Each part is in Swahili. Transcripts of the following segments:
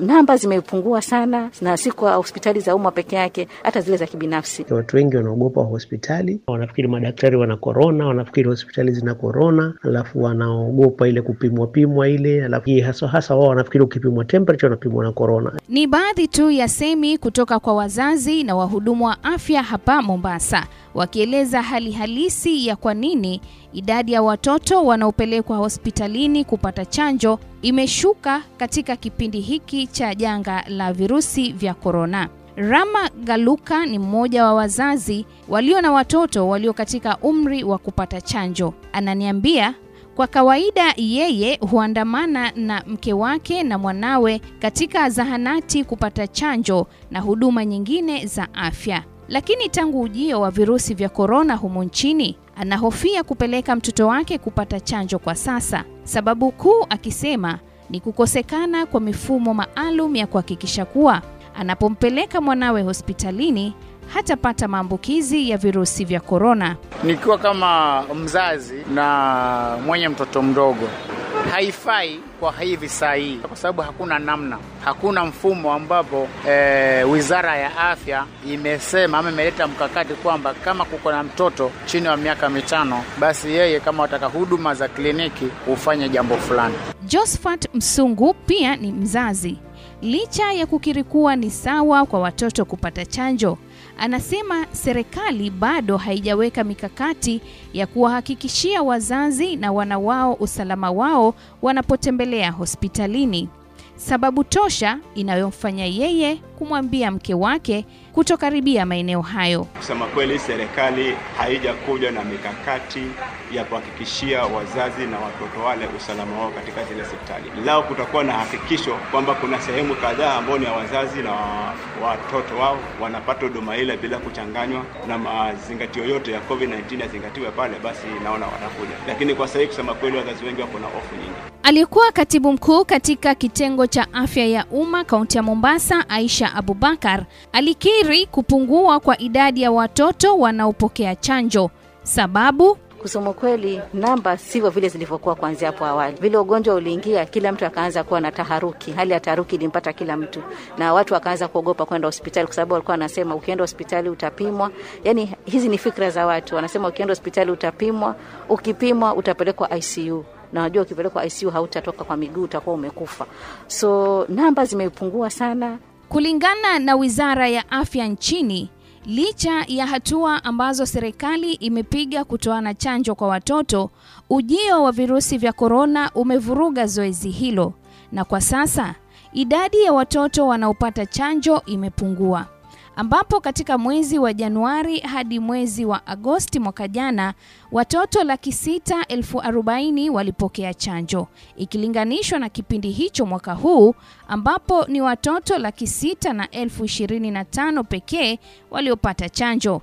Namba zimepungua sana, na si kwa hospitali za umma peke yake, hata zile za kibinafsi. Watu wengi wanaogopa hospitali, wanafikiri madaktari wana korona, wanafikiri hospitali zina korona, alafu wanaogopa ile kupimwa pimwa ile, alafu hasa hasa wao wanafikiri ukipimwa temperature unapimwa na korona. Ni baadhi tu ya semi kutoka kwa wazazi na wahudumu wa afya hapa Mombasa, wakieleza hali halisi ya kwa nini idadi ya watoto wanaopelekwa hospitalini kupata chanjo imeshuka katika kipindi hiki cha janga la virusi vya korona. Rama Galuka ni mmoja wa wazazi walio na watoto walio katika umri wa kupata chanjo. Ananiambia kwa kawaida yeye huandamana na mke wake na mwanawe katika zahanati kupata chanjo na huduma nyingine za afya. Lakini tangu ujio wa virusi vya korona humu nchini, anahofia kupeleka mtoto wake kupata chanjo kwa sasa. Sababu kuu akisema ni kukosekana kwa mifumo maalum ya kuhakikisha kuwa anapompeleka mwanawe hospitalini hatapata maambukizi ya virusi vya korona. Nikiwa kama mzazi na mwenye mtoto mdogo, haifai kwa hivi saa hii, kwa sababu hakuna namna, hakuna mfumo ambapo e, wizara ya afya imesema ama imeleta mkakati kwamba kama kuko na mtoto chini ya miaka mitano, basi yeye kama wataka huduma za kliniki hufanye jambo fulani. Josephat Msungu pia ni mzazi. Licha ya kukiri kuwa ni sawa kwa watoto kupata chanjo, anasema serikali bado haijaweka mikakati ya kuwahakikishia wazazi na wana wao usalama wao wanapotembelea hospitalini. Sababu tosha inayomfanya yeye kumwambia mke wake kutokaribia maeneo hayo. Kusema kweli, serikali haijakuja na mikakati ya kuhakikishia wazazi na watoto wale usalama wao katika zile hospitali. Lao kutakuwa na hakikisho kwamba kuna sehemu kadhaa ambao ni ya wazazi na watoto wao wanapata huduma ile bila kuchanganywa na mazingatio yote ya COVID-19 yazingatiwe pale, basi naona watakuja. Lakini kwa sahii kusema kweli, wazazi wengi wako na hofu nyingi. Aliyekuwa katibu mkuu katika kitengo cha afya ya umma kaunti ya Mombasa, Aisha Abubakar, alikiri kupungua kwa idadi ya watoto wanaopokea chanjo. Sababu Kusema kweli, namba sivyo vile zilivyokuwa kuanzia hapo awali. Vile ugonjwa uliingia, kila mtu akaanza kuwa na taharuki. Hali ya taharuki ilimpata kila mtu, na watu wakaanza kuogopa kwenda hospitali, kwa sababu walikuwa wanasema ukienda hospitali utapimwa. Yani hizi ni fikra za watu, wanasema ukienda hospitali utapimwa, ukipimwa utapelekwa ICU na unajua ukipelekwa ICU hautatoka kwa miguu, utakuwa umekufa. So namba zimepungua sana. Kulingana na Wizara ya Afya nchini, licha ya hatua ambazo serikali imepiga kutoana chanjo kwa watoto, ujio wa virusi vya korona umevuruga zoezi hilo, na kwa sasa idadi ya watoto wanaopata chanjo imepungua ambapo katika mwezi wa Januari hadi mwezi wa Agosti mwaka jana watoto laki sita elfu arobaini walipokea chanjo ikilinganishwa na kipindi hicho mwaka huu ambapo ni watoto laki sita na elfu ishirini na tano pekee waliopata chanjo.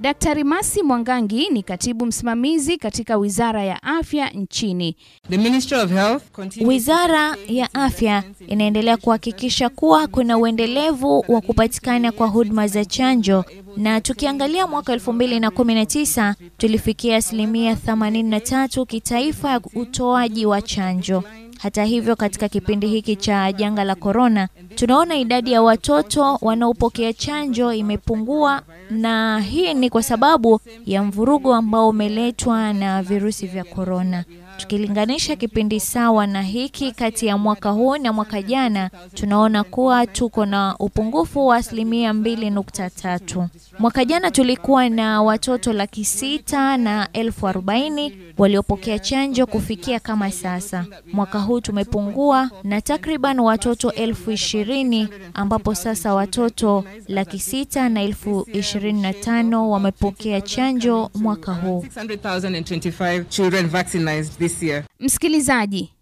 Daktari Masi Mwangangi ni katibu msimamizi katika Wizara ya Afya nchini. The Ministry of Health Wizara ya Afya inaendelea kuhakikisha kuwa kuna uendelevu wa kupatikana kwa huduma za chanjo, na tukiangalia mwaka 2019 tulifikia asilimia 83 kitaifa ya utoaji wa chanjo. Hata hivyo, katika kipindi hiki cha janga la korona, tunaona idadi ya watoto wanaopokea chanjo imepungua, na hii ni kwa sababu ya mvurugo ambao umeletwa na virusi vya korona. Tukilinganisha kipindi sawa na hiki kati ya mwaka huu na mwaka jana, tunaona kuwa tuko na upungufu wa asilimia mbili nukta tatu. Mwaka jana tulikuwa na watoto laki sita na elfu arobaini waliopokea chanjo kufikia kama sasa. Mwaka huu tumepungua na takriban watoto elfu ishirini ambapo sasa watoto laki sita na elfu ishirini na tano wamepokea chanjo mwaka huu. 600,025 children vaccinated this year. Msikilizaji,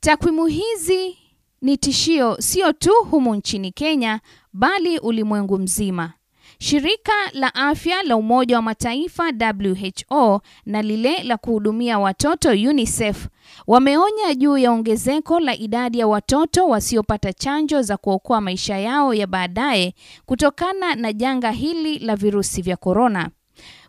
takwimu hizi ni tishio sio tu humu nchini Kenya bali ulimwengu mzima. Shirika la Afya la Umoja wa Mataifa WHO na lile la kuhudumia watoto UNICEF wameonya juu ya ongezeko la idadi ya watoto wasiopata chanjo za kuokoa maisha yao ya baadaye kutokana na janga hili la virusi vya korona.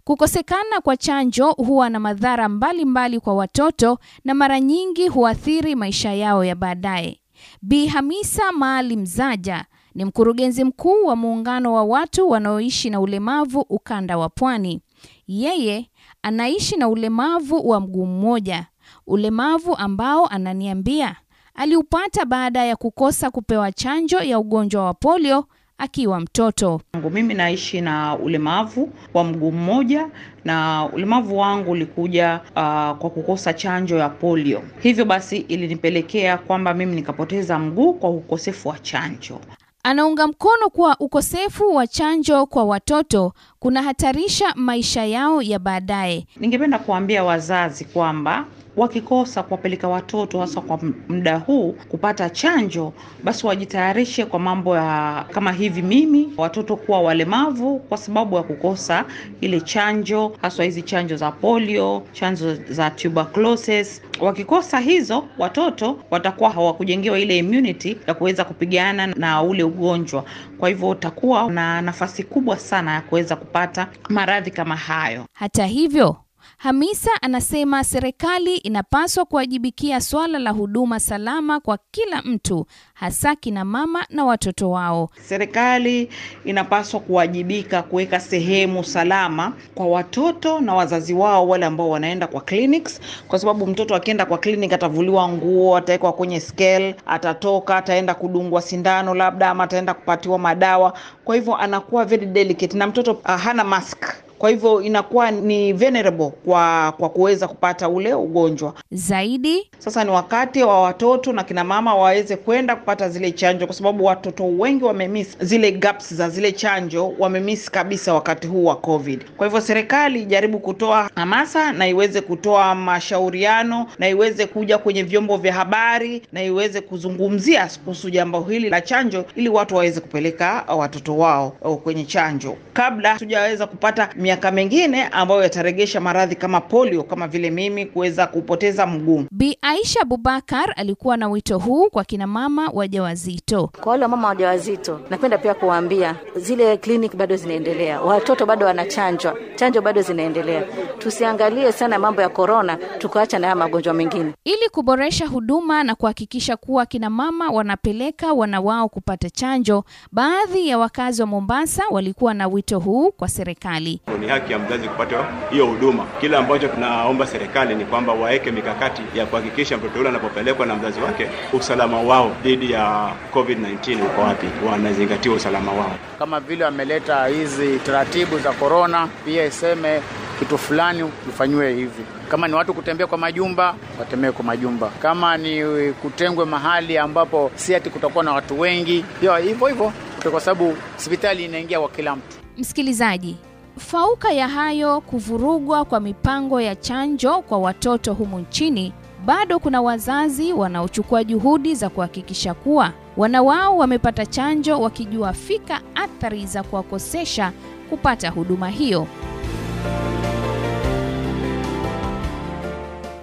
Kukosekana kwa chanjo huwa na madhara mbalimbali mbali kwa watoto na mara nyingi huathiri maisha yao ya baadaye. Bi Hamisa Maalim Zaja ni mkurugenzi mkuu wa muungano wa watu wanaoishi na ulemavu ukanda wa Pwani. Yeye anaishi na ulemavu wa mguu mmoja, ulemavu ambao ananiambia aliupata baada ya kukosa kupewa chanjo ya ugonjwa wa polio akiwa mtoto. Mimi naishi na ulemavu wa mguu mmoja na ulemavu wangu ulikuja uh, kwa kukosa chanjo ya polio. Hivyo basi ilinipelekea kwamba mimi nikapoteza mguu kwa ukosefu wa chanjo. Anaunga mkono kuwa ukosefu wa chanjo kwa watoto kunahatarisha maisha yao ya baadaye. Ningependa kuambia wazazi kwamba wakikosa kuwapeleka watoto hasa kwa muda huu kupata chanjo, basi wajitayarishe kwa mambo ya kama hivi mimi, watoto kuwa walemavu kwa sababu ya kukosa ile chanjo, haswa hizi chanjo za polio, chanjo za tuberculosis. Wakikosa hizo, watoto watakuwa hawakujengewa ile immunity ya kuweza kupigana na ule ugonjwa. Kwa hivyo utakuwa na nafasi kubwa sana ya kuweza kupata maradhi kama hayo. Hata hivyo Hamisa anasema serikali inapaswa kuwajibikia swala la huduma salama kwa kila mtu, hasa kina mama na watoto wao. Serikali inapaswa kuwajibika kuweka sehemu salama kwa watoto na wazazi wao wale ambao wanaenda kwa clinics, kwa sababu mtoto akienda kwa clinic atavuliwa nguo, atawekwa kwenye scale, atatoka, ataenda kudungwa sindano labda, ama ataenda kupatiwa madawa. Kwa hivyo anakuwa very delicate, na mtoto uh, hana mask kwa hivyo inakuwa ni vulnerable kwa kwa kuweza kupata ule ugonjwa zaidi. Sasa ni wakati wa watoto na kina mama waweze kwenda kupata zile chanjo, kwa sababu watoto wengi wamemiss zile gaps za zile chanjo, wamemiss kabisa wakati huu wa COVID. Kwa hivyo serikali ijaribu kutoa hamasa na iweze kutoa mashauriano na iweze kuja kwenye vyombo vya habari na iweze kuzungumzia kuhusu jambo hili la chanjo, ili watu waweze kupeleka watoto wao kwenye chanjo kabla hatujaweza kupata miaka mingine ambayo yataregesha maradhi kama polio, kama vile mimi kuweza kupoteza mguu. Bi Aisha Abubakar alikuwa na wito huu kwa kina mama wajawazito. Kwa wale mama wajawazito, napenda pia kuwaambia zile clinic bado zinaendelea, watoto bado wanachanjwa, chanjo bado zinaendelea. Tusiangalie sana mambo ya korona tukaacha na haya magonjwa mengine. Ili kuboresha huduma na kuhakikisha kuwa kina mama wanapeleka wana wao kupata chanjo, baadhi ya wakazi wa Mombasa walikuwa na wito huu kwa serikali. Ni haki ya mzazi kupata hiyo huduma. Kile ambacho tunaomba serikali ni kwamba waweke mikakati ya kuhakikisha mtoto yule anapopelekwa na mzazi wake, usalama wao dhidi ya COVID-19 uko wapi, wanazingatia usalama wao. Kama vile wameleta hizi taratibu za korona, pia iseme kitu fulani ufanyiwe hivi. Kama ni watu kutembea kwa majumba, watembee kwa majumba. Kama ni kutengwe mahali ambapo si ati kutakuwa na watu wengi, pia hivyo hivyo, kwa sababu hospitali inaingia kwa kila mtu. Msikilizaji, fauka ya hayo kuvurugwa kwa mipango ya chanjo kwa watoto humu nchini, bado kuna wazazi wanaochukua juhudi za kuhakikisha kuwa wana wao wamepata chanjo, wakijua fika athari za kuwakosesha kupata huduma hiyo.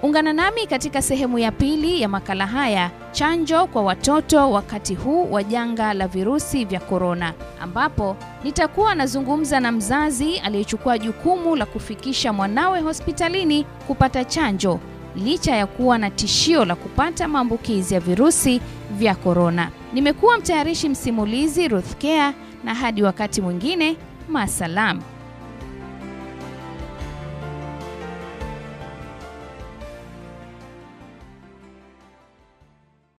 Ungana nami katika sehemu ya pili ya makala haya, chanjo kwa watoto wakati huu wa janga la virusi vya korona, ambapo nitakuwa nazungumza na mzazi aliyechukua jukumu la kufikisha mwanawe hospitalini kupata chanjo licha ya kuwa na tishio la kupata maambukizi ya virusi vya korona. Nimekuwa mtayarishi msimulizi Ruth Kea, na hadi wakati mwingine, maasalam.